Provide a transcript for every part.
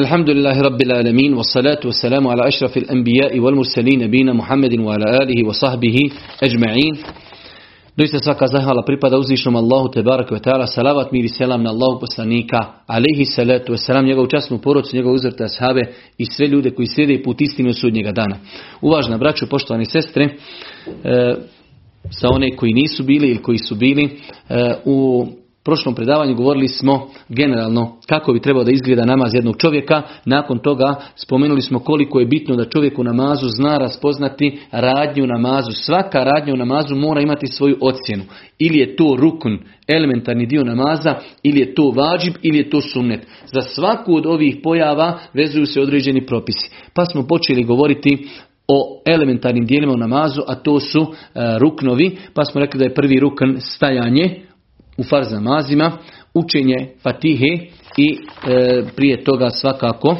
الحمد لله رب العالمين والصلاة والسلام على أشرف الأنبياء والمرسلين نبينا محمد وعلى آله وصحبه أجمعين Doista svaka zahvala pripada uzvišnom Allahu te barak ve ta'ala, salavat mir i selam na Allahu poslanika, alihi salatu wasalam, njegovu časnu porodcu, njegovu uzvrte ashabe i sve ljude koji slijede put istine od sudnjega dana. Uvažna braću, poštovani sestre, e, sa one koji nisu bili ili koji su bili, e, u prošlom predavanju govorili smo generalno kako bi trebao da izgleda namaz jednog čovjeka. Nakon toga spomenuli smo koliko je bitno da čovjek u namazu zna raspoznati radnju namazu. Svaka radnja u namazu mora imati svoju ocjenu. Ili je to rukun, elementarni dio namaza, ili je to vađib, ili je to sunnet. Za svaku od ovih pojava vezuju se određeni propisi. Pa smo počeli govoriti o elementarnim dijelima u namazu, a to su e, ruknovi, pa smo rekli da je prvi rukn stajanje, u farz namazima, učenje fatihe i e, prije toga svakako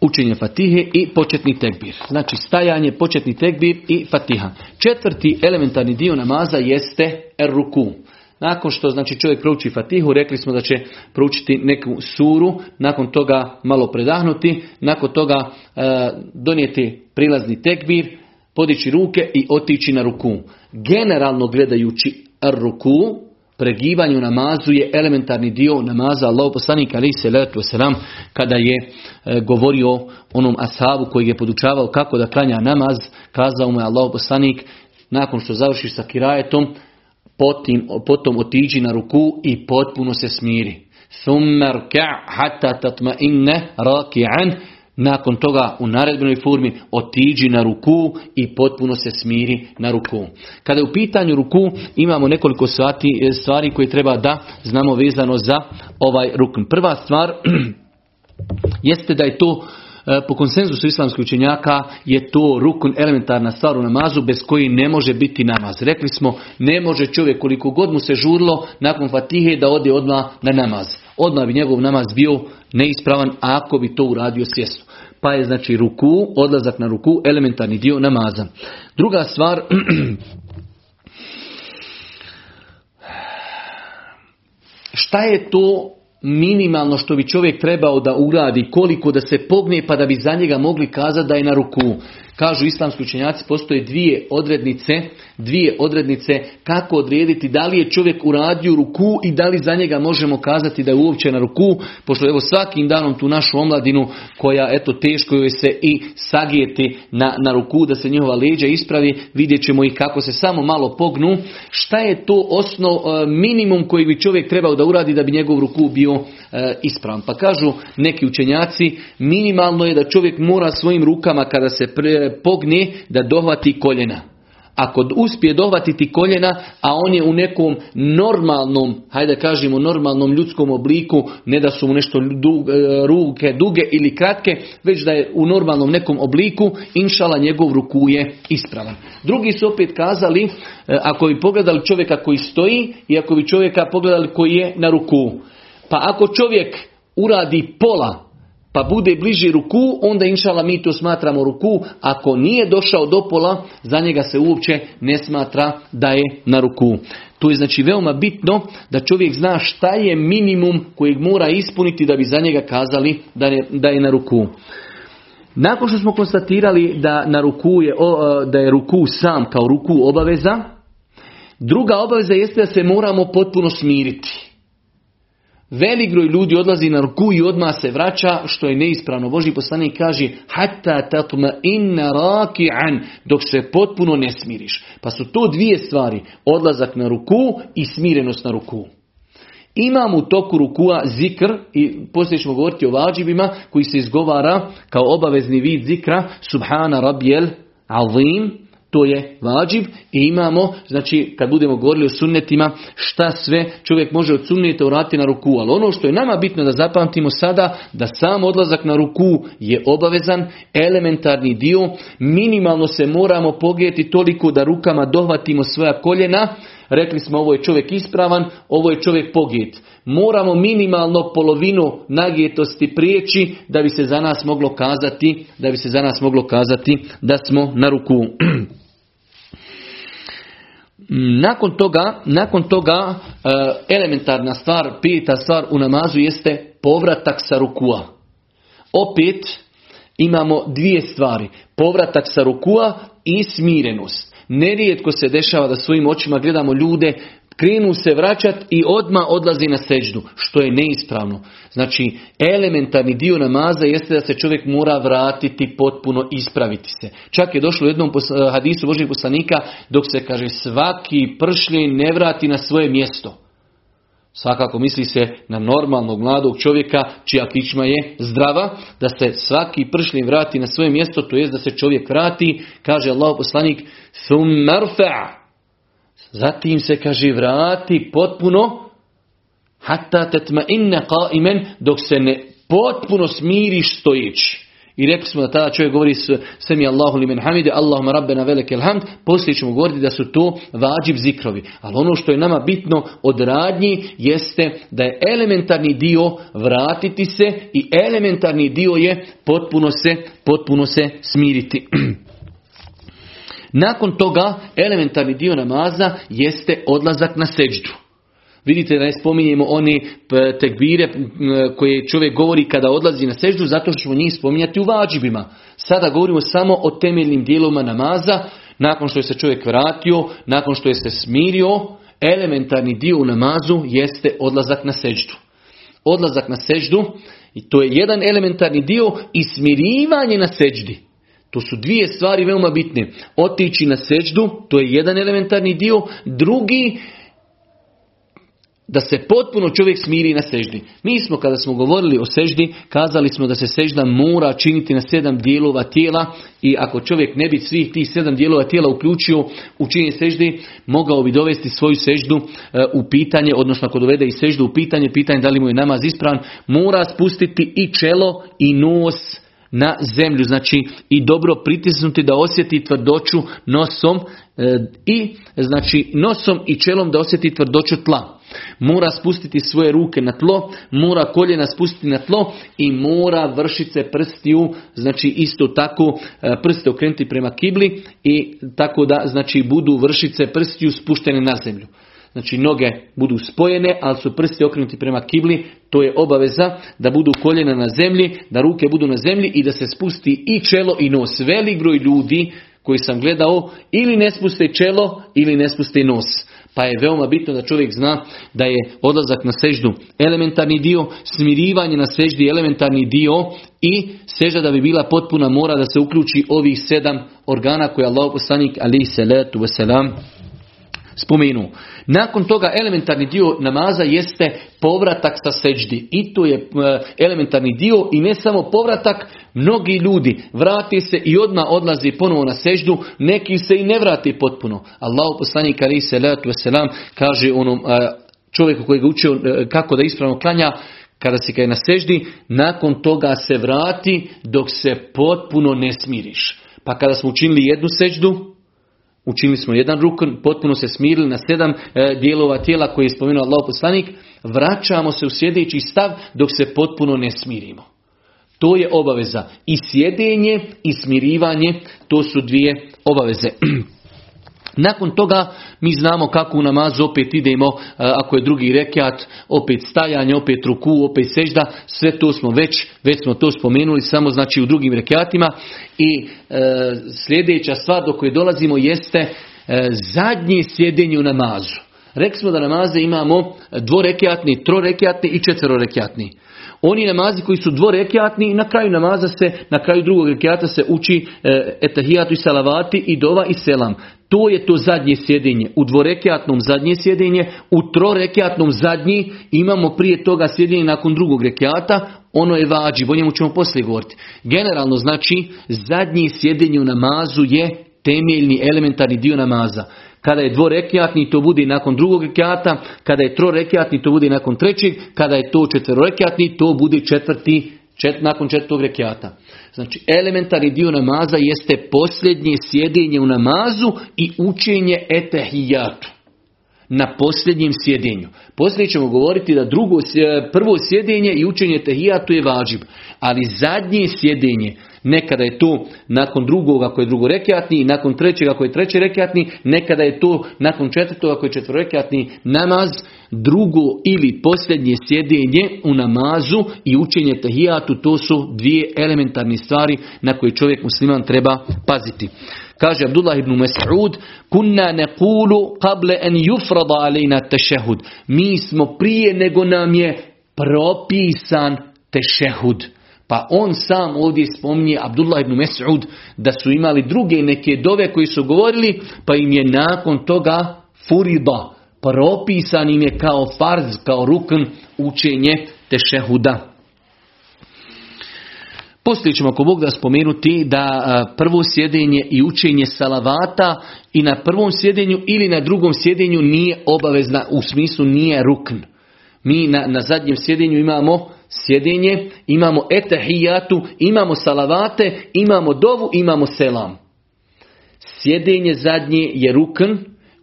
učenje fatihe i početni tekbir. Znači stajanje, početni tekbir i fatiha. Četvrti elementarni dio namaza jeste ruku. Nakon što znači čovjek prouči fatihu, rekli smo da će proučiti neku suru, nakon toga malo predahnuti, nakon toga e, donijeti prilazni tekbir, podići ruke i otići na ruku. Generalno gledajući ruku, pregivanju namazu je elementarni dio namaza Allah poslanik ali se letu selam kada je e, govorio onom ashabu koji je podučavao kako da klanja namaz kazao mu je Allah poslanik nakon što završiš sa kirajetom potom, potom otiđi na ruku i potpuno se smiri. Rka' hatta tatma'inna raki'an nakon toga u naredbenoj formi otiđi na ruku i potpuno se smiri na ruku. Kada je u pitanju ruku imamo nekoliko e, stvari koje treba da znamo vezano za ovaj rukn. Prva stvar jeste da je to e, po konsenzusu islamskih učenjaka je to rukun elementarna stvar u namazu bez koji ne može biti namaz. Rekli smo ne može čovjek koliko god mu se žurlo nakon fatihe da ode odmah na namaz. Odmah bi njegov namaz bio neispravan ako bi to uradio svjesno pa je znači ruku, odlazak na ruku, elementarni dio namaza. Druga stvar, šta je to minimalno što bi čovjek trebao da uradi, koliko da se pogne pa da bi za njega mogli kazati da je na ruku. Kažu islamski učenjaci, postoje dvije odrednice, dvije odrednice kako odrediti da li je čovjek uradio ruku i da li za njega možemo kazati da je uopće na ruku, pošto evo svakim danom tu našu omladinu koja eto teško joj se i sagijeti na, na ruku da se njihova leđa ispravi, vidjet ćemo ih kako se samo malo pognu. Šta je to osnov, e, minimum koji bi čovjek trebao da uradi da bi njegov ruku bio e, ispravan? Pa kažu neki učenjaci, minimalno je da čovjek mora svojim rukama kada se pre, pogne da dohvati koljena. Ako uspije dohvatiti koljena, a on je u nekom normalnom, hajde kažemo normalnom ljudskom obliku, ne da su mu nešto e, ruke duge ili kratke, već da je u normalnom nekom obliku, inšala njegov ruku je ispravan. Drugi su opet kazali, e, ako bi pogledali čovjeka koji stoji i ako bi čovjeka pogledali koji je na ruku. Pa ako čovjek uradi pola pa bude bliži ruku, onda inšala mi to smatramo ruku. Ako nije došao do pola, za njega se uopće ne smatra da je na ruku. To je znači veoma bitno da čovjek zna šta je minimum kojeg mora ispuniti da bi za njega kazali da je, da je na ruku. Nakon što smo konstatirali da, na ruku je, da je ruku sam kao ruku obaveza, druga obaveza jeste da se moramo potpuno smiriti. Velik broj ljudi odlazi na ruku i odmah se vraća, što je neispravno. Boži poslanik kaže, hatta tatma inna raki'an, dok se potpuno ne smiriš. Pa su to dvije stvari, odlazak na ruku i smirenost na ruku. Imamo u toku rukua zikr, i poslije ćemo govoriti o vađibima, koji se izgovara kao obavezni vid zikra, subhana rabijel azim, to je vađiv i imamo, znači kad budemo govorili o sunnetima, šta sve čovjek može od sunneta urati na ruku. Ali ono što je nama bitno da zapamtimo sada, da sam odlazak na ruku je obavezan, elementarni dio, minimalno se moramo pogijeti toliko da rukama dohvatimo svoja koljena, rekli smo ovo je čovjek ispravan, ovo je čovjek pogijet. Moramo minimalno polovinu nagijetosti prijeći da bi se za nas moglo kazati, da bi se za nas moglo kazati da smo na ruku. Nakon toga, nakon toga e, elementarna stvar, pita stvar u namazu jeste povratak sa rukua. Opet imamo dvije stvari. Povratak sa rukua i smirenost. Nerijetko se dešava da svojim očima gledamo ljude krenu se vraćati i odma odlazi na seđdu, što je neispravno. Znači, elementarni dio namaza jeste da se čovjek mora vratiti potpuno ispraviti se. Čak je došlo u jednom hadisu Božih poslanika dok se kaže svaki pršljen ne vrati na svoje mjesto. Svakako misli se na normalnog mladog čovjeka čija kičma je zdrava, da se svaki pršljen vrati na svoje mjesto, to jest da se čovjek vrati, kaže Allah poslanik, Zatim se kaže vrati potpuno hatta tetma inne qaimen dok se ne potpuno smiriš stojići. I rekli smo da tada čovjek govori sve mi Allahu li men hamide, Allahuma rabbena velekel hamd, poslije ćemo govoriti da su to vađiv zikrovi. Ali ono što je nama bitno od radnji jeste da je elementarni dio vratiti se i elementarni dio je potpuno se, potpuno se smiriti. Nakon toga elementarni dio namaza jeste odlazak na seđdu. Vidite da ne spominjemo one tekbire koje čovjek govori kada odlazi na seždu, zato što ćemo njih spominjati u vađibima. Sada govorimo samo o temeljnim dijelovima namaza, nakon što je se čovjek vratio, nakon što je se smirio, elementarni dio u namazu jeste odlazak na seždu. Odlazak na seždu, i to je jedan elementarni dio i smirivanje na seždi. To su dvije stvari veoma bitne. Otići na seždu, to je jedan elementarni dio. Drugi, da se potpuno čovjek smiri na seždi. Mi smo kada smo govorili o seždi, kazali smo da se sežda mora činiti na sedam dijelova tijela i ako čovjek ne bi svih tih sedam dijelova tijela uključio u činjenje seždi, mogao bi dovesti svoju seždu e, u pitanje, odnosno ako dovede i seždu u pitanje, pitanje da li mu je namaz ispravan, mora spustiti i čelo i nos na zemlju, znači i dobro pritisnuti da osjeti tvrdoću nosom e, i znači nosom i čelom da osjeti tvrdoću tla. Mora spustiti svoje ruke na tlo, mora koljena spustiti na tlo i mora vršice prstiju, znači isto tako e, prste okrenuti prema kibli i tako da znači budu vršice prstiju spuštene na zemlju. Znači noge budu spojene, ali su prsti okrenuti prema kibli, to je obaveza da budu koljena na zemlji, da ruke budu na zemlji i da se spusti i čelo i nos. Velik broj ljudi koji sam gledao ili ne spuste čelo ili ne spuste nos. Pa je veoma bitno da čovjek zna da je odlazak na seždu elementarni dio, smirivanje na seždi elementarni dio i sežda da bi bila potpuna mora da se uključi ovih sedam organa koje Allah poslanik ali salatu wasalam spomenu. Nakon toga elementarni dio namaza jeste povratak sa seđdi. I to je e, elementarni dio i ne samo povratak, mnogi ljudi vrati se i odmah odlazi ponovo na seždu, neki se i ne vrati potpuno. Allah poslanik ali se selam kaže onom e, čovjeku koji ga učio e, kako da ispravno klanja, kada si ga na seždi, nakon toga se vrati dok se potpuno ne smiriš. Pa kada smo učinili jednu seždu, Učinili smo jedan rukn, potpuno se smirili na sedam e, dijelova tijela koje je spomenuo Allah poslanik, vraćamo se u sjedeći stav dok se potpuno ne smirimo. To je obaveza. I sjedenje i smirivanje, to su dvije obaveze. Nakon toga mi znamo kako u namazu opet idemo, e, ako je drugi rekiat, opet stajanje, opet ruku, opet sežda, sve to smo već, već smo to spomenuli, samo znači u drugim rekiatima. I e, sljedeća stvar do koje dolazimo jeste e, zadnje sjedenje u namazu. Rekli smo da namaze imamo dvorekiatni, trorekiatni i četverorekiatni. Oni namazi koji su dvorekiatni, na kraju namaza se, na kraju drugog rekiata se uči e, etahijatu i salavati i dova i selam. To je to zadnje sjedinje. U dvorekiatnom zadnje sjedinje, u trorekiatnom zadnji imamo prije toga sjedinje nakon drugog rekiata, ono je vađi, o njemu ćemo poslije govoriti. Generalno znači zadnje sjedinje u namazu je temeljni elementarni dio namaza. Kada je dvorekiatni to bude nakon drugog rekiata, kada je trorekiatni to bude nakon trećeg, kada je to četverorekiatni to bude četvrti čet, nakon četvrtog rekiata. Znači elementarni dio namaza jeste posljednje sjedinje u namazu i učenje etehijatu. na posljednjem sjedinju. Poslije ćemo govoriti da drugo, prvo sjedinje i učenje tehijatu je vađib, ali zadnje sjedinje, nekada je to nakon drugog ako je drugorekatni, nakon trećeg ako je treći rekatni, nekada je to nakon četvrtog ako je četvorekatni namaz, drugo ili posljednje sjedinje u namazu i učenje tehijatu, to su dvije elementarne stvari na koje čovjek musliman treba paziti. Kaže Abdullah ibn Mas'ud, kunna nekulu kable en yufrada alejna tešehud. Mi smo prije nego nam je propisan tešehud. Pa on sam ovdje spominje Abdullah ibn Mas'ud da su imali druge neke dove koji su govorili pa im je nakon toga furida. Propisan im je kao farz, kao rukn učenje tešehuda. Poslije ćemo ako Bog da spomenuti da prvo sjedenje i učenje salavata i na prvom sjedenju ili na drugom sjedenju nije obavezna, u smislu nije rukn. Mi na, na zadnjem sjedenju imamo sjedenje, imamo etahijatu, imamo salavate, imamo dovu, imamo selam. Sjedenje zadnje je rukn,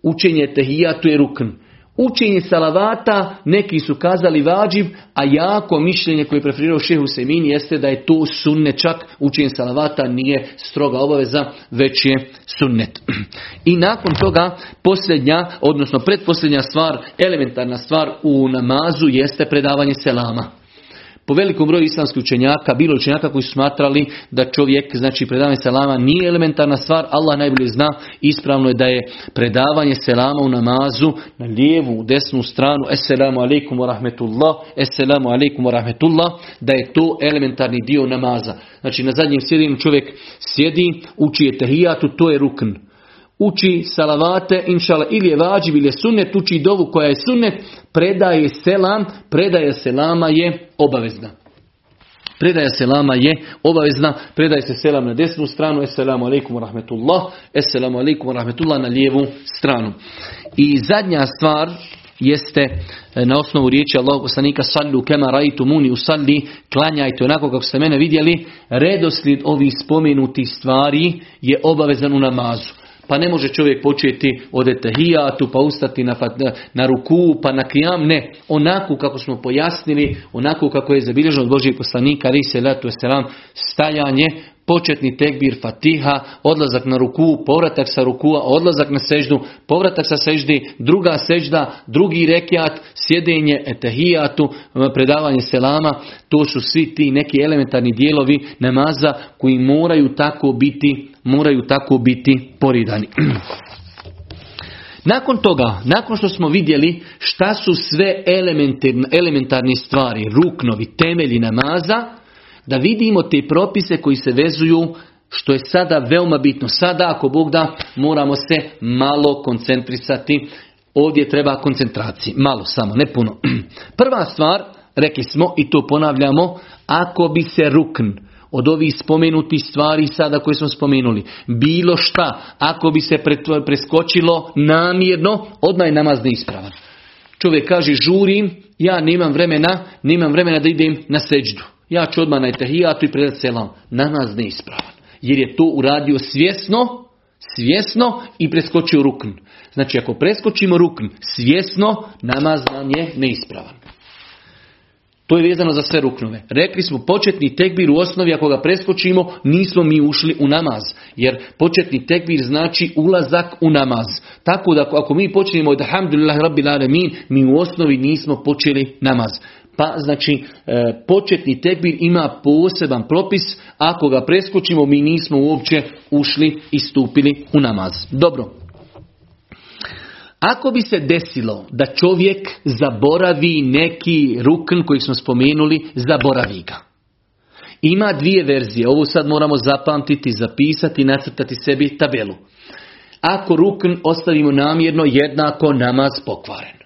učenje etahijatu je rukn. Učenje salavata, neki su kazali vađib, a jako mišljenje koje je preferirao šehu Semin jeste da je to sunnet čak. Učenje salavata nije stroga obaveza, već je sunnet. I nakon toga posljednja, odnosno predposljednja stvar, elementarna stvar u namazu jeste predavanje selama. Po velikom broju islamskih učenjaka, bilo učenjaka koji su smatrali da čovjek, znači predavanje selama nije elementarna stvar, Allah najbolje zna, ispravno je da je predavanje selama u namazu na lijevu, desnu stranu, Esselamu alaikum wa rahmetullah, Esselamu alaikum wa rahmetullah, da je to elementarni dio namaza. Znači na zadnjem sjedinju čovjek sjedi, uči je tehijatu, to je rukn uči salavate, inšala, ili je vađiv ili je sunnet, uči dovu koja je sunnet, predaje selam, predaje selama je obavezna. Predaja selama je obavezna, predaje se selam na desnu stranu, assalamu alaikum rahmetullah, assalamu alaikum rahmetullah na lijevu stranu. I zadnja stvar jeste e, na osnovu riječi Allahu poslanika sallu kema raitu muni usalli, klanjajte onako kako ste mene vidjeli, redoslijed ovih spomenutih stvari je obavezan u namazu. Pa ne može čovjek početi od etahijatu, pa ustati na, na ruku, pa na kijam. Ne, onako kako smo pojasnili, onako kako je zabilježeno od Božijeg poslanika, ali se letu stajanje, početni tekbir fatiha, odlazak na ruku, povratak sa rukua, odlazak na seždu, povratak sa seždi, druga sežda, drugi rekiat, sjedenje etehijatu, predavanje selama, to su svi ti neki elementarni dijelovi namaza koji moraju tako biti, moraju tako biti poridani. Nakon toga, nakon što smo vidjeli šta su sve elementarne stvari, ruknovi, temelji namaza, da vidimo te propise koji se vezuju što je sada veoma bitno. Sada ako Bog da moramo se malo koncentrisati. Ovdje treba koncentraciji. Malo samo, ne puno. Prva stvar, rekli smo i to ponavljamo, ako bi se rukn od ovih spomenutih stvari sada koje smo spomenuli, bilo šta, ako bi se preskočilo namjerno, odmah je namaz neispravan. Čovjek kaže žurim, ja nemam vremena, nemam vremena da idem na seđdu. Ja ću odmah na etahijatu i predat selam. Namaz neispravan. Jer je to uradio svjesno, svjesno i preskočio rukn. Znači ako preskočimo rukn svjesno, namaz nam je neispravan. To je vezano za sve ruknove. Rekli smo početni tekbir u osnovi ako ga preskočimo nismo mi ušli u namaz. Jer početni tekbir znači ulazak u namaz. Tako da ako mi počnemo od alhamdulillah rabbil alamin mi u osnovi nismo počeli namaz. Pa znači e, početni tekbir ima poseban propis, ako ga preskočimo mi nismo uopće ušli i stupili u namaz. Dobro. Ako bi se desilo da čovjek zaboravi neki rukn koji smo spomenuli, zaboravi ga. Ima dvije verzije, ovo sad moramo zapamtiti, zapisati, nacrtati sebi tabelu. Ako rukn ostavimo namjerno, jednako namaz pokvaren.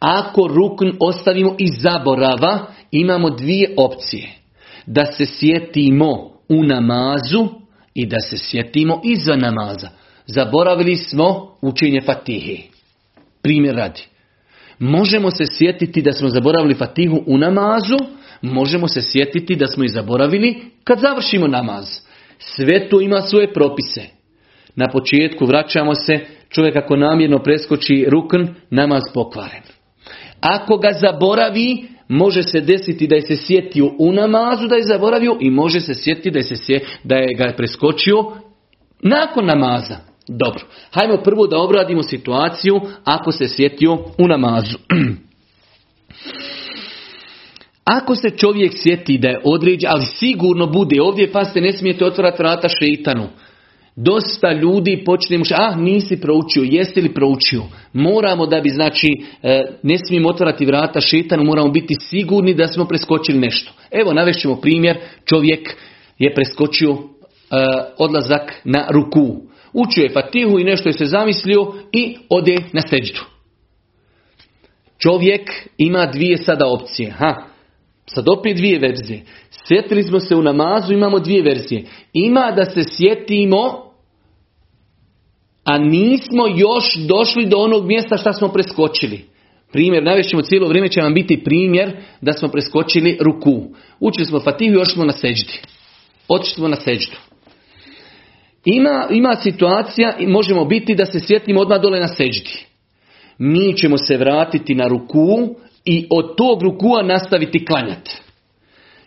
Ako rukn ostavimo iz zaborava, imamo dvije opcije. Da se sjetimo u namazu i da se sjetimo iza namaza. Zaboravili smo učenje fatihe. Primjer radi. Možemo se sjetiti da smo zaboravili fatihu u namazu, možemo se sjetiti da smo i zaboravili kad završimo namaz. Sve to ima svoje propise. Na početku vraćamo se čovjek ako namjerno preskoči rukn, namaz pokvaren. Ako ga zaboravi, može se desiti da je se sjetio u namazu da je zaboravio i može se sjetiti da je, se da je ga preskočio nakon namaza. Dobro, hajmo prvo da obradimo situaciju ako se sjetio u namazu. Ako se čovjek sjeti da je određen, ali sigurno bude, ovdje pa ste ne smijete otvarati vrata šeitanu. Dosta ljudi počne mu ah nisi proučio, jesi li proučio? Moramo da bi, znači, e, ne smijemo otvarati vrata šetanu, moramo biti sigurni da smo preskočili nešto. Evo, navešćemo primjer, čovjek je preskočio e, odlazak na ruku. Učio je fatihu i nešto je se zamislio i ode na seđu. Čovjek ima dvije sada opcije. Ha, sad opet dvije verzije. Sjetili smo se u namazu, imamo dvije verzije. Ima da se sjetimo a nismo još došli do onog mjesta što smo preskočili. Primjer, najvećemo cijelo vrijeme će vam biti primjer da smo preskočili ruku. Učili smo fatihu ošli smo na seđdi. Otišli smo na seđdu. Ima, ima situacija i možemo biti da se sjetimo odmah dole na seđdi. Mi ćemo se vratiti na ruku i od tog rukua nastaviti klanjati.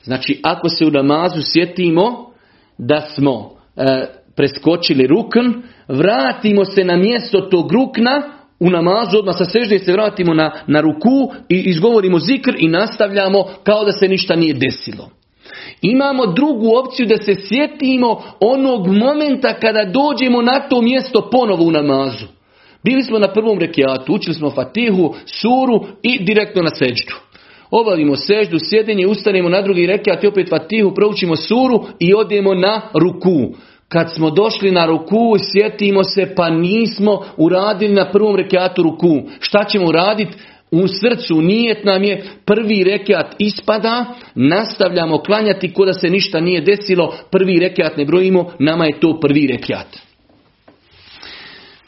Znači, ako se u namazu sjetimo da smo e, preskočili rukn, vratimo se na mjesto tog rukna, u namazu odmah sa sežde se vratimo na, na ruku i izgovorimo zikr i nastavljamo kao da se ništa nije desilo. Imamo drugu opciju da se sjetimo onog momenta kada dođemo na to mjesto ponovo u namazu. Bili smo na prvom rekiatu, učili smo fatihu, suru i direktno na seždu. Obavimo seždu, sjedenje, ustanemo na drugi rekiat i opet fatihu, proučimo suru i odemo na ruku. Kad smo došli na ruku, sjetimo se pa nismo uradili na prvom rekiatu ruku. Šta ćemo uraditi? U srcu nijet nam je prvi rekiat ispada, nastavljamo klanjati ko da se ništa nije desilo, prvi rekiat ne brojimo, nama je to prvi rekiat.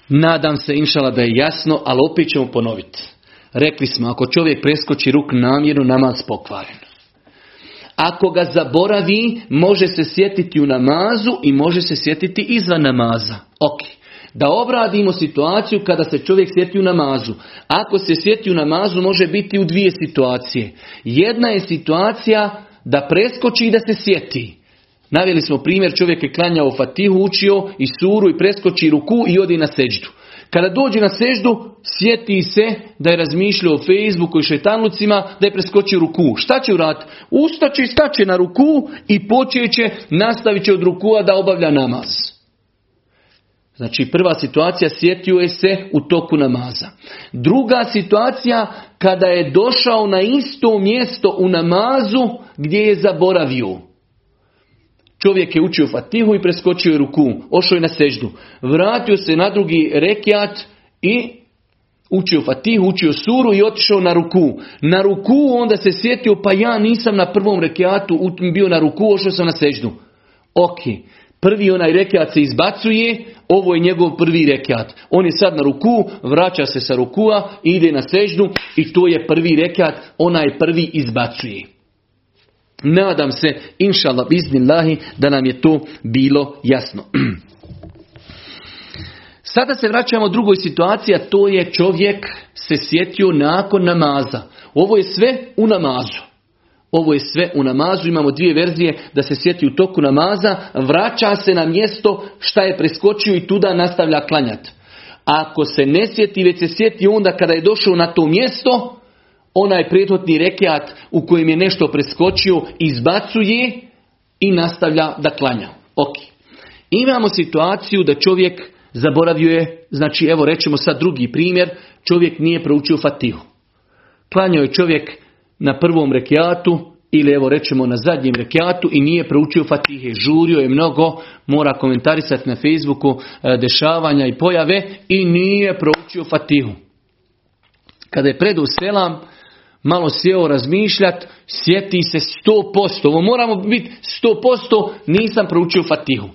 Nadam se inšala da je jasno, ali opet ćemo ponoviti. Rekli smo, ako čovjek preskoči ruk namjerno, namaz pokvaren. Ako ga zaboravi, može se sjetiti u namazu i može se sjetiti izvan namaza. Ok. Da obradimo situaciju kada se čovjek sjeti u namazu. Ako se sjeti u namazu, može biti u dvije situacije. Jedna je situacija da preskoči i da se sjeti. Naveli smo primjer, čovjek je klanjao fatihu, učio i suru i preskoči ruku i odi na seđdu. Kada dođe na seždu, sjeti se da je razmišljao o Facebooku i šetanlucima, da je preskočio ruku. Šta će uraditi? Ustaće i staće na ruku i počeće, nastavit će od rukua da obavlja namaz. Znači prva situacija sjetio je se u toku namaza. Druga situacija kada je došao na isto mjesto u namazu gdje je zaboravio. Čovjek je učio fatihu i preskočio je ruku. Ošao je na seždu. Vratio se na drugi rekiat i učio fatihu, učio suru i otišao na ruku. Na ruku onda se sjetio pa ja nisam na prvom rekiatu bio na ruku, ošao sam na seždu. Ok, prvi onaj rekiat se izbacuje, ovo je njegov prvi rekiat. On je sad na ruku, vraća se sa rukua, ide na seždu i to je prvi rekiat, onaj prvi izbacuje. Nadam se, inšallah, biznillahi, da nam je to bilo jasno. Sada se vraćamo drugoj situaciji, a to je čovjek se sjetio nakon namaza. Ovo je sve u namazu. Ovo je sve u namazu, imamo dvije verzije da se sjeti u toku namaza, vraća se na mjesto šta je preskočio i tuda nastavlja klanjati. Ako se ne sjeti, već se sjeti onda kada je došao na to mjesto, onaj prethodni rekiat u kojem je nešto preskočio izbacuje i nastavlja da klanja. Ok. Imamo situaciju da čovjek zaboravio je, znači evo rećemo sad drugi primjer, čovjek nije proučio fatihu. Klanjao je čovjek na prvom rekiatu ili evo rećemo na zadnjem rekiatu i nije proučio fatihe. Žurio je mnogo, mora komentarisati na Facebooku e, dešavanja i pojave i nije proučio fatihu. Kada je predu selam, malo sjeo razmišljat, sjeti se sto posto. Ovo moramo biti sto posto, nisam proučio fatihu.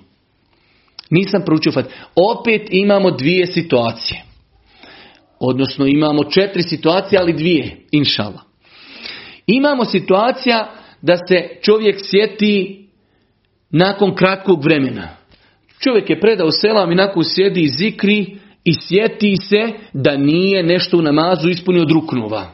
Nisam proučio fatihu. Opet imamo dvije situacije. Odnosno imamo četiri situacije, ali dvije, inšala. Imamo situacija da se čovjek sjeti nakon kratkog vremena. Čovjek je predao selam i nakon sjedi i zikri i sjeti se da nije nešto u namazu ispunio od.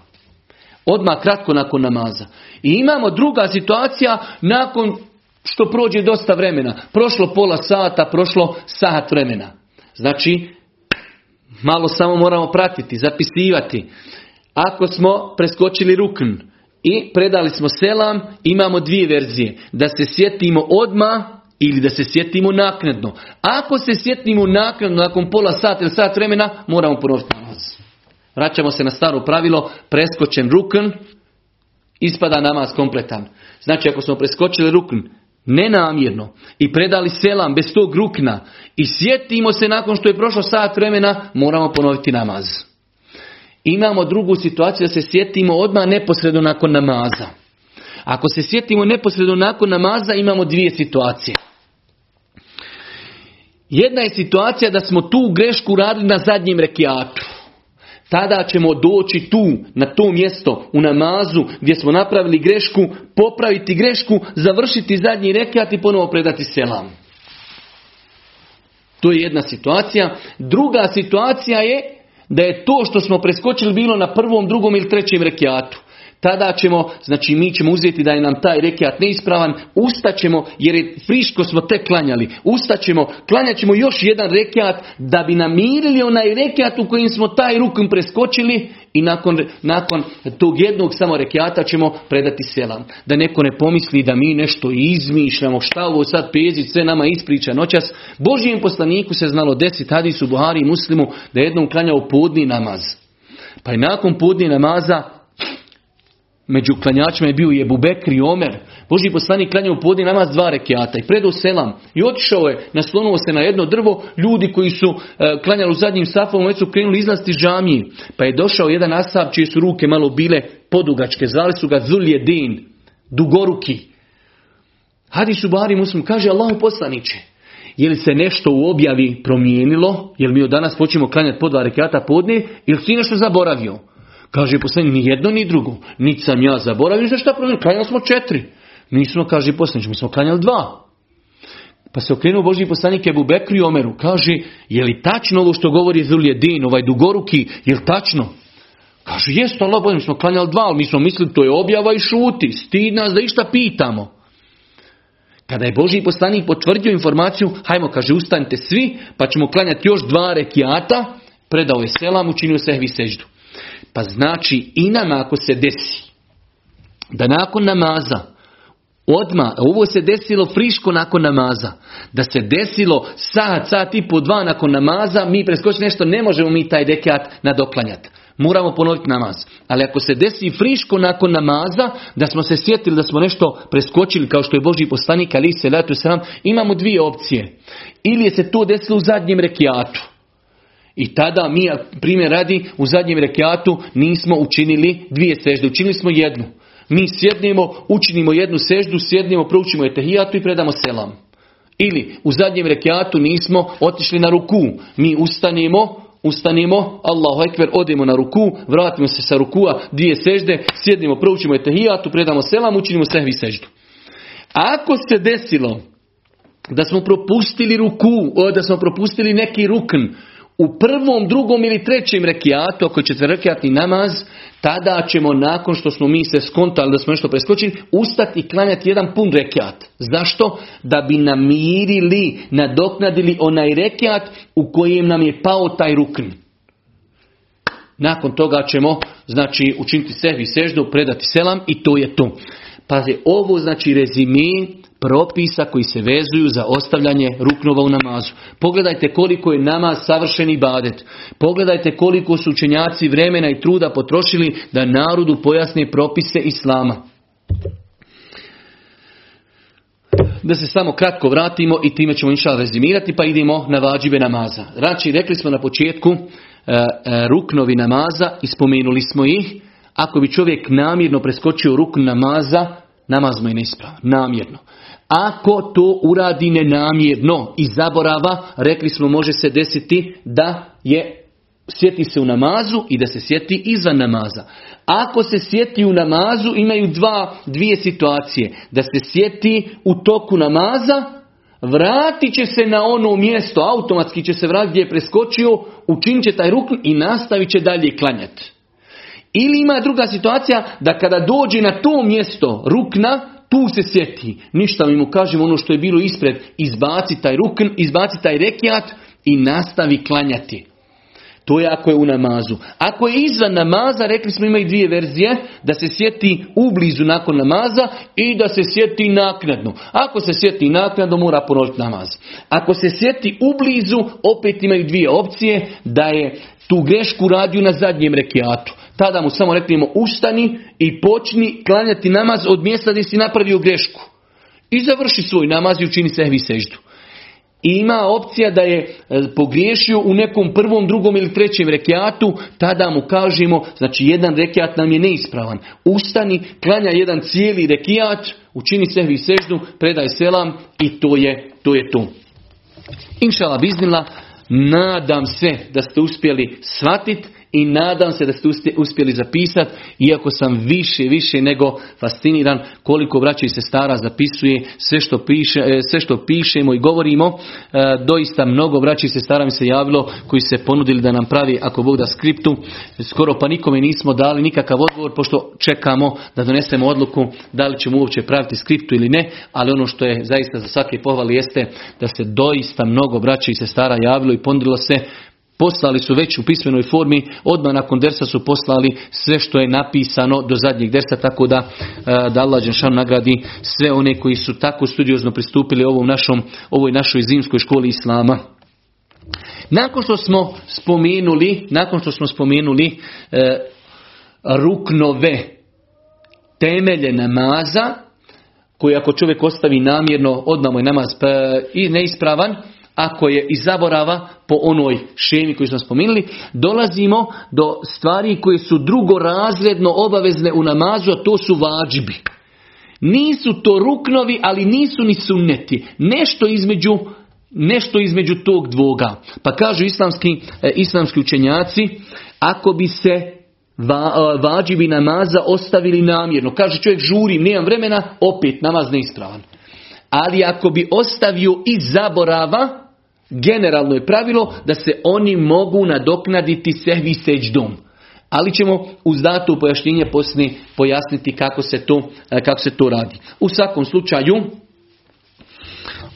Odmah kratko nakon namaza. I imamo druga situacija nakon što prođe dosta vremena. Prošlo pola sata, prošlo sat vremena. Znači, malo samo moramo pratiti, zapisivati. Ako smo preskočili rukn i predali smo selam, imamo dvije verzije. Da se sjetimo odmah ili da se sjetimo naknadno. Ako se sjetimo naknadno, nakon pola sata ili sat vremena, moramo ponoviti namaz. Vraćamo se na staro pravilo, preskočen rukn, ispada namaz kompletan. Znači ako smo preskočili rukn nenamjerno i predali selam bez tog rukna i sjetimo se nakon što je prošlo sat vremena, moramo ponoviti namaz. Imamo drugu situaciju da se sjetimo odmah neposredno nakon namaza. Ako se sjetimo neposredno nakon namaza, imamo dvije situacije. Jedna je situacija da smo tu grešku radili na zadnjem rekiatu. Tada ćemo doći tu, na to mjesto, u namazu, gdje smo napravili grešku, popraviti grešku, završiti zadnji rekiat i ponovo predati selam. To je jedna situacija. Druga situacija je da je to što smo preskočili bilo na prvom, drugom ili trećem rekiatu tada ćemo, znači mi ćemo uzeti da je nam taj rekiat neispravan, ustaćemo jer je friško smo te klanjali, ustaćemo, klanjat ćemo još jedan rekiat da bi namirili onaj rekiat u kojim smo taj rukom preskočili i nakon, nakon tog jednog samo rekiata ćemo predati selam. Da neko ne pomisli da mi nešto izmišljamo, šta ovo sad pezi, sve nama ispriča noćas. Božijem poslaniku se znalo desiti, hadisu Buhari i muslimu, da je jednom klanjao podni namaz. Pa i nakon podni namaza Među klanjačima je bio i Ebu Bekri i Omer. Boži poslanik klanjao podni namaz dva rekiata i predao selam. I otišao je, naslonuo se na jedno drvo, ljudi koji su e, klanjali u zadnjim safom, već su krenuli izlasti žamiji. Pa je došao jedan asab čije su ruke malo bile podugačke, zvali su ga Zuljedin, dugoruki. Hadis u Bari muslim kaže Allahu poslaniće, je li se nešto u objavi promijenilo, jer mi od danas počnemo klanjati po dva rekiata podne, ili si nešto zaboravio? Kaže poslanik, ni jedno ni drugo. Niti sam ja zaboravio, za šta promijenio? Klanjali smo četiri. Nismo, kaže poslanik, mi smo klanjali dva. Pa se okrenuo Boži poslanik Ebu Bekru i Omeru. Kaže, je li tačno ovo što govori Zuljedin, ovaj dugoruki, je li tačno? Kaže, jest Allah, mi smo klanjali dva, ali mi smo mislili to je objava i šuti. Stid nas da išta pitamo. Kada je Boži poslanik potvrdio informaciju, hajmo, kaže, ustanite svi, pa ćemo klanjati još dva rekiata, predao je selam, učinio sehvi seždu. Pa znači i nama ako se desi da nakon namaza odma ovo se desilo friško nakon namaza, da se desilo sat, sat i po dva nakon namaza, mi preskočiti nešto, ne možemo mi taj dekat nadoklanjati. Moramo ponoviti namaz. Ali ako se desi friško nakon namaza, da smo se sjetili da smo nešto preskočili, kao što je Boži poslanik, ali se letu sram, imamo dvije opcije. Ili je se to desilo u zadnjem rekiatu. I tada mi, primjer radi, u zadnjem rekiatu nismo učinili dvije sežde, učinili smo jednu. Mi sjednemo, učinimo jednu seždu, sjednemo, proučimo etehijatu i predamo selam. Ili u zadnjem rekiatu nismo otišli na ruku. Mi ustanemo, ustanemo, Allahu ekber, odemo na ruku, vratimo se sa rukua, dvije sežde, sjednemo, proučimo etehijatu, predamo selam, učinimo sehvi seždu. Ako se desilo da smo propustili ruku, da smo propustili neki rukn, u prvom, drugom ili trećem rekiatu, ako će rekiatni namaz, tada ćemo nakon što smo mi se skontali da smo nešto preskočili, ustati i klanjati jedan pun rekiat. Zašto? Da bi namirili, nadoknadili onaj rekiat u kojem nam je pao taj rukn. Nakon toga ćemo znači učiniti sebi seždu, predati selam i to je to. Pazi, ovo znači rezime propisa koji se vezuju za ostavljanje ruknova u namazu. Pogledajte koliko je namaz savršeni badet. Pogledajte koliko su učenjaci vremena i truda potrošili da narodu pojasne propise Islama. Da se samo kratko vratimo i time ćemo inšal rezimirati pa idemo na vađive namaza. Znači, rekli smo na početku e, e, ruknovi namaza i spomenuli smo ih. Ako bi čovjek namjerno preskočio rukn namaza, namaz mu je neispravan. Namjerno. Ako to uradi nenamjerno i zaborava, rekli smo može se desiti da je sjeti se u namazu i da se sjeti izvan namaza. Ako se sjeti u namazu imaju dva, dvije situacije. Da se sjeti u toku namaza, vratit će se na ono mjesto, automatski će se vratiti gdje je preskočio, učinit će taj rukn i nastavit će dalje klanjati. Ili ima druga situacija da kada dođe na to mjesto rukna, tu se sjeti. Ništa mi mu kažemo ono što je bilo ispred, izbaci taj rukn, izbaci taj rekijat i nastavi klanjati. To je ako je u namazu. Ako je izvan namaza, rekli smo ima i dvije verzije, da se sjeti ublizu nakon namaza i da se sjeti naknadno. Ako se sjeti naknadno, mora ponoviti namaz. Ako se sjeti ublizu, opet imaju dvije opcije, da je tu grešku radio na zadnjem rekiatu. Tada mu samo reknemo ustani i počni klanjati namaz od mjesta gdje si napravio grešku. I završi svoj namaz i učini sehvi seždu. I ima opcija da je e, pogriješio u nekom prvom, drugom ili trećem rekiatu, tada mu kažemo, znači jedan rekiat nam je neispravan. Ustani, klanja jedan cijeli rekiat, učini sehvi seždu, predaj selam i to je to. Je to. Inšala biznila, nadam se da ste uspjeli shvatiti i nadam se da ste uspjeli zapisati, iako sam više, više nego fasciniran koliko braća i sestara zapisuje sve što, piše, e, sve što pišemo i govorimo. E, doista mnogo braća i sestara mi se javilo koji se ponudili da nam pravi, ako Bog da skriptu. Skoro pa nikome nismo dali nikakav odgovor, pošto čekamo da donesemo odluku da li ćemo uopće praviti skriptu ili ne, ali ono što je zaista za svake pohvali jeste da se doista mnogo braća i sestara javilo i ponudilo se Poslali su već u pismenoj formi, odmah nakon dersa su poslali sve što je napisano do zadnjeg dersa, tako da, e, da Allah Đenšan nagradi sve one koji su tako studiozno pristupili ovom našom, ovoj našoj zimskoj školi Islama. Nakon što smo spomenuli, nakon što smo spomenuli e, ruknove temelje namaza, koji ako čovjek ostavi namjerno, odmah je namaz e, i neispravan, ako je iz zaborava po onoj šemi koju smo spomenuli, dolazimo do stvari koje su drugorazredno obavezne u namazu, a to su vađibi. Nisu to ruknovi, ali nisu ni sunneti. Nešto između, nešto između tog dvoga. Pa kažu islamski, e, islamski učenjaci, ako bi se va, e, vađibi namaza ostavili namjerno, kaže čovjek žurim, nemam vremena, opet namaz neispravan. Ali ako bi ostavio iz zaborava, Generalno je pravilo da se oni mogu nadoknaditi sehvi seđdom. Ali ćemo uz dato pojašnjenje poslije pojasniti kako se, to, e, kako se to radi. U svakom slučaju,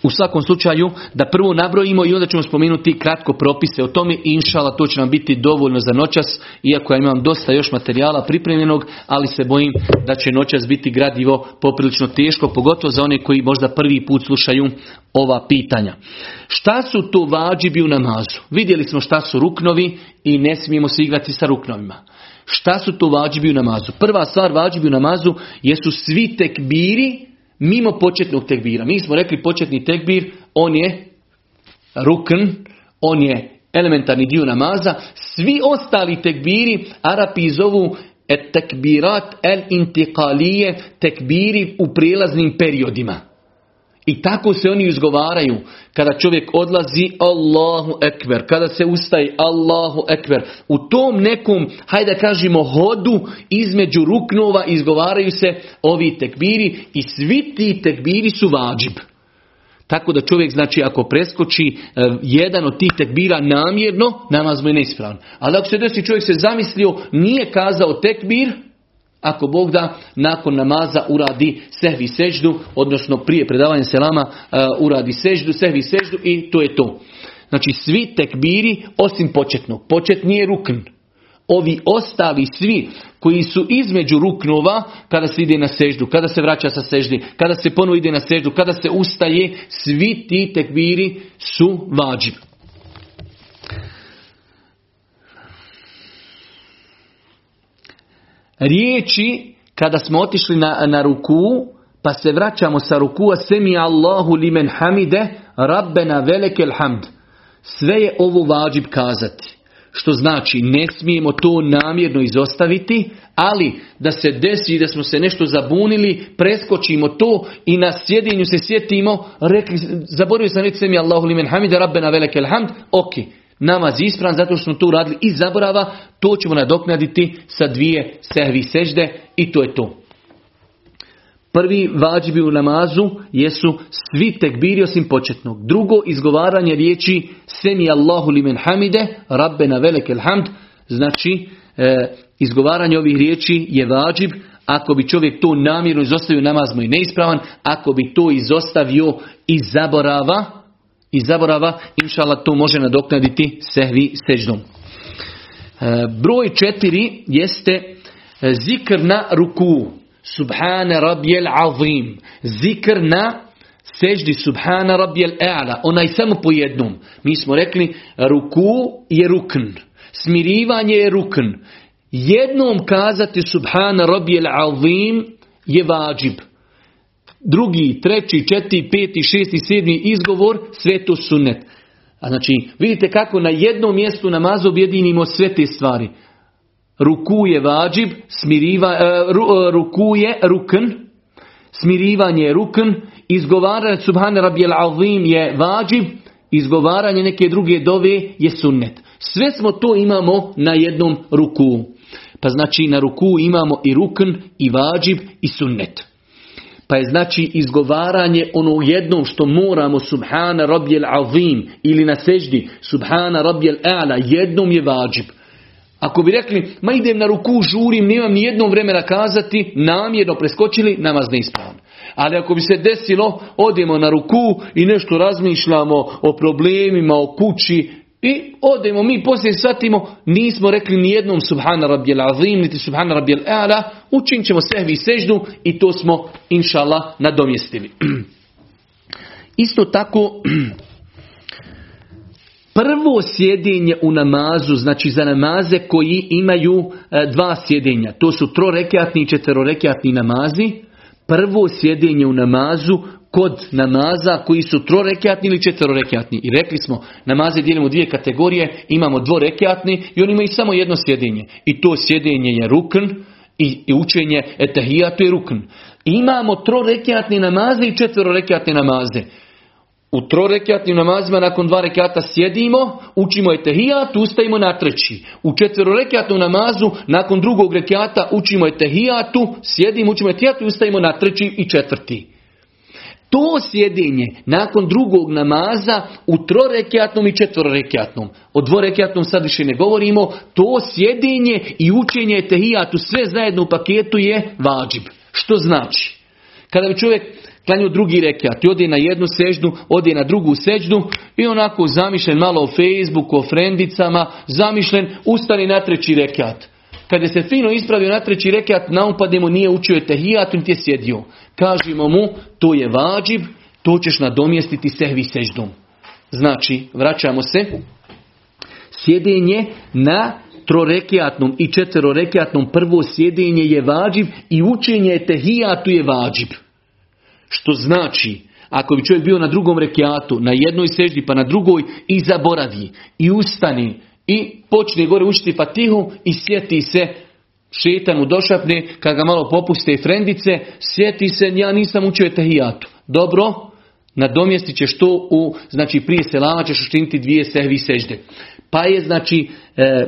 u svakom slučaju da prvo nabrojimo i onda ćemo spomenuti kratko propise o tome inšala to će nam biti dovoljno za noćas, iako ja imam dosta još materijala pripremljenog, ali se bojim da će noćas biti gradivo poprilično teško, pogotovo za one koji možda prvi put slušaju ova pitanja. Šta su to vađibi u namazu? Vidjeli smo šta su ruknovi i ne smijemo se igrati sa ruknovima. Šta su to vađibi u namazu? Prva stvar vađibi u namazu jesu svi tekbiri mimo početnog tekbira. Mi smo rekli početni tekbir, on je rukn, on je elementarni dio namaza. Svi ostali tekbiri Arapi zovu et tekbirat el intikalije, tekbiri u prijelaznim periodima. I tako se oni izgovaraju. Kada čovjek odlazi, Allahu ekber. Kada se ustaje, Allahu ekber. U tom nekom, hajde da kažemo, hodu između ruknova izgovaraju se ovi tekbiri i svi ti tekbiri su vađib. Tako da čovjek, znači, ako preskoči e, jedan od tih tekbira namjerno, namaz mu je neispravan. Ali ako se desi čovjek se zamislio, nije kazao tekbir, ako Bog da, nakon namaza uradi sehvi seždu, odnosno prije predavanja selama uh, uradi seždu, sehvi seždu i to je to. Znači svi tekbiri osim početnog. Početni je rukn. Ovi ostali svi koji su između ruknova kada se ide na seždu, kada se vraća sa seždi, kada se ponovo ide na seždu, kada se ustaje, svi ti tekbiri su vađiv. Riječi kada smo otišli na, na ruku, pa se vraćamo sa rukua semi Allahu limen hamide, rabbena velekel hamd. Sve je ovo vađib kazati. Što znači ne smijemo to namjerno izostaviti, ali da se desi da smo se nešto zabunili, preskočimo to i na sjedinju se sjetimo, rekli, zaboravio sam reći semi Allahu limen hamide, rabbena velekel hamd, ok, namaz ispravan zato što smo to uradili iz zaborava, to ćemo nadoknaditi sa dvije sehvi sežde i to je to. Prvi vađibi u namazu jesu svi tekbiri osim početnog. Drugo, izgovaranje riječi Semi Allahu limen hamide, Rabbena velekel hamd, znači e, izgovaranje ovih riječi je vađib, ako bi čovjek to namjerno izostavio namaz mu neispravan, ako bi to izostavio iz zaborava, iz zaborava, inšala to može nadoknaditi sehvi seždom. E, broj četiri jeste e, zikr na ruku. Subhane rabijel azim. Zikr na seždi subhana rabijel a'la. Onaj samo po jednom. Mi smo rekli ruku je rukn. Smirivanje je rukn. Jednom kazati subhana rabijel azim je vađib. Drugi, treći, četiri, peti, šesti, sedmi izgovor, sve to sunnet. A znači, vidite kako na jednom mjestu namazu objedinimo sve te stvari. Ruku je vađib, smiriva, uh, ruku je rukn, smirivanje je rukn, izgovaranje subhana rabijel azim je vađib, izgovaranje neke druge dove je sunnet. Sve smo to imamo na jednom ruku. Pa znači na ruku imamo i rukn, i vađib, i sunnet. Pa je znači izgovaranje ono jednom što moramo subhana rabijel azim ili na seždi subhana rabijel a'la jednom je vađib. Ako bi rekli, ma idem na ruku, žurim, nemam ni jednom vremena kazati, namjerno preskočili, namaz ne ispravan. Ali ako bi se desilo, odemo na ruku i nešto razmišljamo o problemima, o kući, i odemo mi poslije shvatimo, nismo rekli ni jednom subhana rabijel azim, niti subhana rabijel a'la, učinit ćemo sehvi i seždu i to smo, inša nadomjestili. Isto tako, prvo sjedinje u namazu, znači za namaze koji imaju e, dva sjedinja, to su trorekjatni i četverorekjatni namazi, prvo sjedinje u namazu kod namaza koji su trorekjatni ili četverorekjatni. I rekli smo, namaze dijelimo u dvije kategorije, imamo dvorekjatni i oni imaju samo jedno sjedinje. I to sjedinje je rukn i, i učenje etahijatu je rukn. Imamo trorekjatni namaze i četverorekjatne namaze. U trorekjatnim namazima nakon dva rekata sjedimo, učimo etehijat, ustajimo na treći. U četverorekjatnom namazu nakon drugog rekata učimo etehijatu, sjedimo, učimo etehijatu i ustajimo na treći i četvrti. To sjedinje nakon drugog namaza u trorekjatnom i četvorekjatnom. O dvorekjatnom sad više ne govorimo. To sjedinje i učenje tehijatu sve zajedno u paketu je vađib. Što znači? Kada bi čovjek klanio drugi rekiat i ode na jednu seždu, ode na drugu seždu i onako zamišljen malo o Facebooku, o frendicama, zamišljen, ustani na treći rekiat. Kada se fino ispravio na treći rekat, naupade mu nije učio tehijatu niti je sjedio. Kažemo mu, to je vađib, to ćeš nadomjestiti sehvi seždom. Znači, vraćamo se, sjedenje na trorekijatnom i četverorekijatnom prvo sjedenje je vađib i učenje tehijatu je vađib. Što znači, ako bi čovjek bio na drugom rekiatu, na jednoj seždi pa na drugoj i zaboravi i ustani i počne gore učiti fatihu i sjeti se šetan mu došapne, kad ga malo popuste frendice, sjeti se, ja nisam učio tehijatu. Dobro, nadomjestit ćeš to u, znači prije selama ćeš učiniti dvije sehvi sežde. Pa je znači e,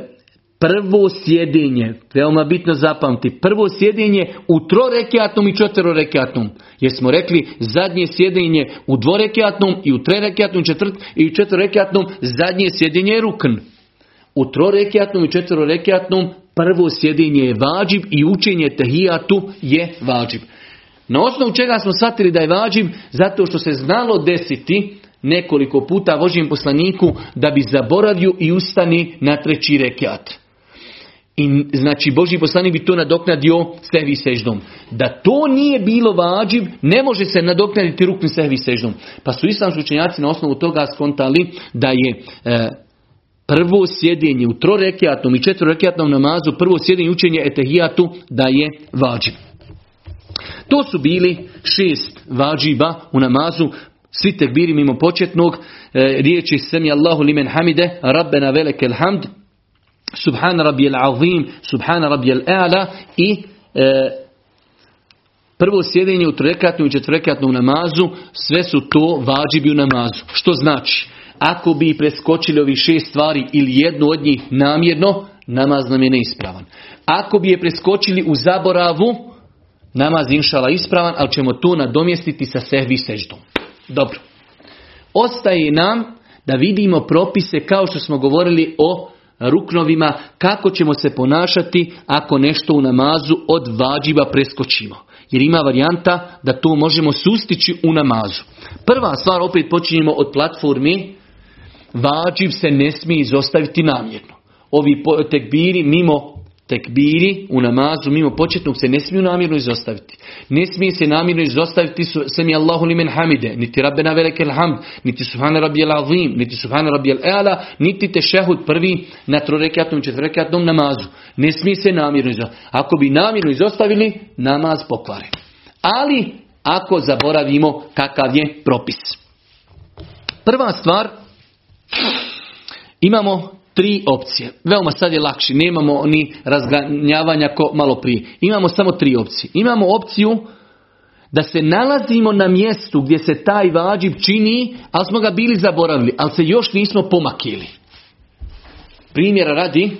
prvo sjedinje, veoma bitno zapamti, prvo sjedinje u trorekjatnom i četverorekjatnom. Jer smo rekli zadnje sjedinje u dvorekjatnom i u trerekjatnom četvrt, i četvorekjatnom, zadnje sjedinje je rukn. U trorekjatnom i četverorekjatnom prvo sjedinje je vađib i učenje tehijatu je vađib. Na osnovu čega smo shvatili da je vađib? Zato što se znalo desiti nekoliko puta vožim poslaniku da bi zaboravio i ustani na treći rekiat. I znači Boži poslanik bi to nadoknadio sehvi seždom. Da to nije bilo vađib, ne može se nadoknaditi rukni sehvi seždom. Pa su islamski učenjaci na osnovu toga skontali da je e, prvo sjedinje u trorekijatnom i četvorekijatnom namazu, prvo sjedinje učenje etehijatu da je vađib. To su bili šest vađiba u namazu, svi tekbiri mimo početnog, e, riječi Semi Allahu limen hamide, Rabbena velekel hamd, Subhana rabijel azim, Subhana rabijel a'la i e, prvo sjedinje u trorekatnom i četvorekatnom namazu, sve su to vađibi u namazu. Što znači? Ako bi preskočili ovih šest stvari ili jednu od njih namjerno, namaz nam je neispravan. Ako bi je preskočili u zaboravu, Namaz inšala ispravan, ali ćemo to nadomjestiti sa sehvi seždom. Dobro. Ostaje nam da vidimo propise kao što smo govorili o ruknovima, kako ćemo se ponašati ako nešto u namazu od vađiba preskočimo. Jer ima varijanta da to možemo sustići u namazu. Prva stvar, opet počinjemo od platformi, vađiv se ne smije izostaviti namjerno. Ovi tekbiri mimo tekbiri u namazu mimo početnog se ne smiju namjerno izostaviti. Ne smije se namjerno izostaviti sami Allahu limen hamide, niti rabbena velekel hamd, niti subhana rabbijel azim, niti subhana rabbijel eala, niti te šehud prvi na trorekatnom i četvrrekatnom namazu. Ne smije se namjerno izostaviti. Ako bi namjerno izostavili, namaz pokvare. Ali, ako zaboravimo kakav je propis. Prva stvar, imamo tri opcije. Veoma sad je lakši, nemamo ni razganjavanja ko malo prije. Imamo samo tri opcije. Imamo opciju da se nalazimo na mjestu gdje se taj vađib čini, ali smo ga bili zaboravili, ali se još nismo pomakili. Primjera radi,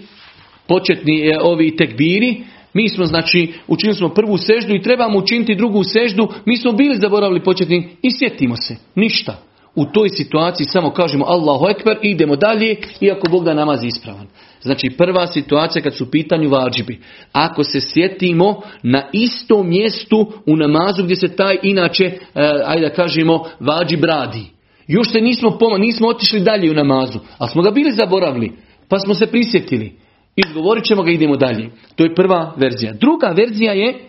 početni e, ovi tekbiri, mi smo znači, učinili smo prvu seždu i trebamo učiniti drugu seždu, mi smo bili zaboravili početni i sjetimo se, ništa u toj situaciji samo kažemo Allahu Ekber i idemo dalje, iako Bog da namaz ispravan. Znači prva situacija kad su u pitanju vađibi. Ako se sjetimo na istom mjestu u namazu gdje se taj inače, e, ajde da kažemo, vađib radi. Još se nismo poma, nismo otišli dalje u namazu, ali smo ga bili zaboravili, pa smo se prisjetili. Izgovorit ćemo ga, idemo dalje. To je prva verzija. Druga verzija je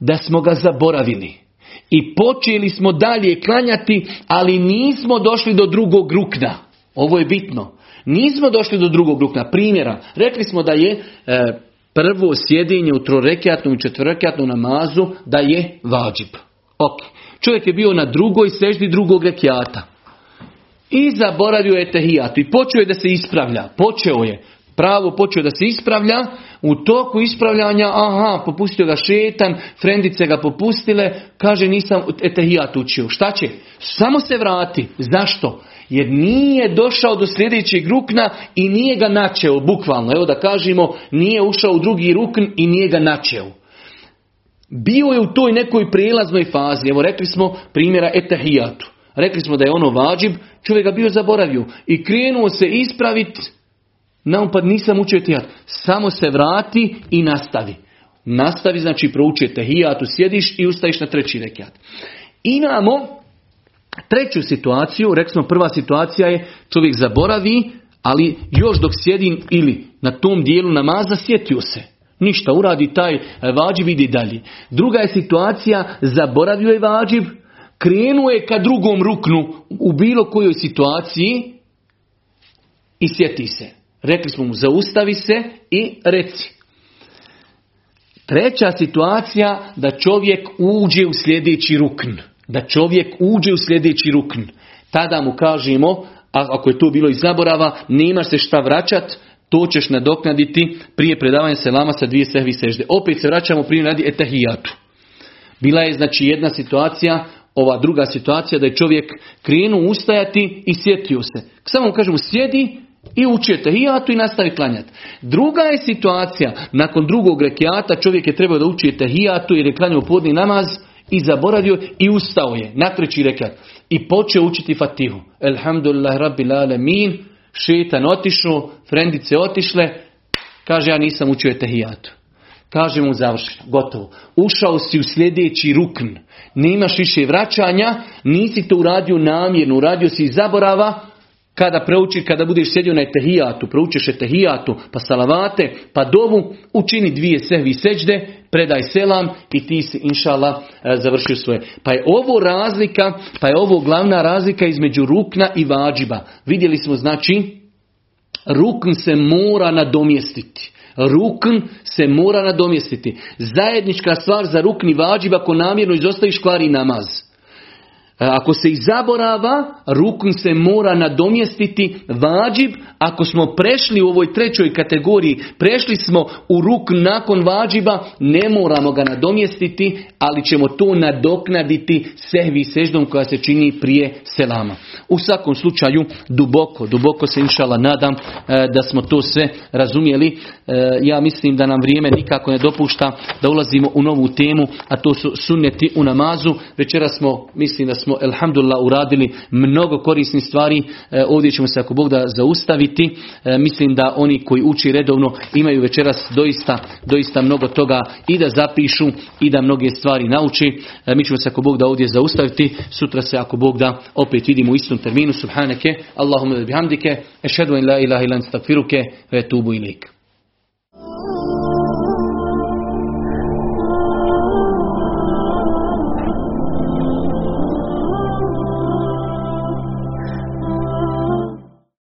da smo ga zaboravili. I počeli smo dalje klanjati, ali nismo došli do drugog rukna. Ovo je bitno. Nismo došli do drugog rukna. Primjera, rekli smo da je e, prvo sjedinje u trorekatnom i četvrrekatnom namazu da je vađib. Ok. Čovjek je bio na drugoj seždi drugog rekiata. I zaboravio je tehijatu. I počeo je da se ispravlja. Počeo je pravo počeo da se ispravlja, u toku ispravljanja, aha, popustio ga šetan, frendice ga popustile, kaže nisam etehijat učio. Šta će? Samo se vrati. Zašto? Jer nije došao do sljedećeg rukna i nije ga načeo, bukvalno. Evo da kažemo, nije ušao u drugi rukn i nije ga načeo. Bio je u toj nekoj prijelaznoj fazi. Evo rekli smo primjera etahijatu. Rekli smo da je ono vađib, čovjek ga bio zaboravio. I krenuo se ispraviti Naumpad nisam učio tehijat. Samo se vrati i nastavi. Nastavi znači proučuje tehijatu, sjediš i ustaviš na treći rekiat. Imamo treću situaciju, rekli smo prva situacija je čovjek zaboravi, ali još dok sjedim ili na tom dijelu namaza sjetio se. Ništa, uradi taj vađib, vidi dalje. Druga je situacija, zaboravio je vađib, krenuo je ka drugom ruknu u bilo kojoj situaciji i sjeti se. Rekli smo mu zaustavi se i reci. Treća situacija da čovjek uđe u sljedeći rukn. Da čovjek uđe u sljedeći rukn. Tada mu kažemo, a ako je to bilo iz zaborava, nemaš se šta vraćat, to ćeš nadoknaditi prije predavanja selama sa dvije sehvi sežde. Opet se vraćamo prije radi etahijatu. Bila je znači jedna situacija, ova druga situacija da je čovjek krenuo ustajati i sjetio se. Samo mu kažemo sjedi i učio tehijatu i nastavi klanjati. Druga je situacija, nakon drugog rekiata čovjek je trebao da uči tehijatu jer je klanjao podni namaz i zaboravio i ustao je na treći rekiat. I počeo učiti fatihu. Elhamdulillah rabbil alemin, šetan otišao, frendice otišle, kaže ja nisam učio tehijatu. Kaže mu završeno, gotovo. Ušao si u sljedeći rukn. Nemaš više vraćanja, nisi to uradio namjerno, uradio si iz zaborava, kada prouči, kada budeš sjedio na etehijatu, proučiš etehijatu, pa salavate, pa dovu, učini dvije sehvi seđde, predaj selam i ti si inšala e, završio svoje. Pa je ovo razlika, pa je ovo glavna razlika između rukna i vađiba. Vidjeli smo znači, rukn se mora nadomjestiti. Rukn se mora nadomjestiti. Zajednička stvar za rukni vađiba ako namjerno izostaviš kvari namaz. Ako se i zaborava, rukn se mora nadomjestiti vađib. Ako smo prešli u ovoj trećoj kategoriji, prešli smo u ruk nakon vađiba, ne moramo ga nadomjestiti, ali ćemo to nadoknaditi sehvi seždom koja se čini prije selama. U svakom slučaju, duboko, duboko se inšala nadam e, da smo to sve razumjeli. E, ja mislim da nam vrijeme nikako ne dopušta da ulazimo u novu temu, a to su sunneti u namazu. Večera smo, mislim da smo, elhamdulillah, uradili mnogo korisnih stvari. E, ovdje ćemo se, ako Bog da, zaustaviti. Mislim da oni koji uči redovno imaju večeras doista, doista mnogo toga i da zapišu i da mnoge stvari nauči. Mi ćemo se, ako Bog da ovdje zaustaviti. Sutra se, ako Bog da, opet vidimo u istom terminu. Subhaneke, Allahumma bihamdike, ešhedu in la ilaha ilan stakfiruke, ve tubu ilik.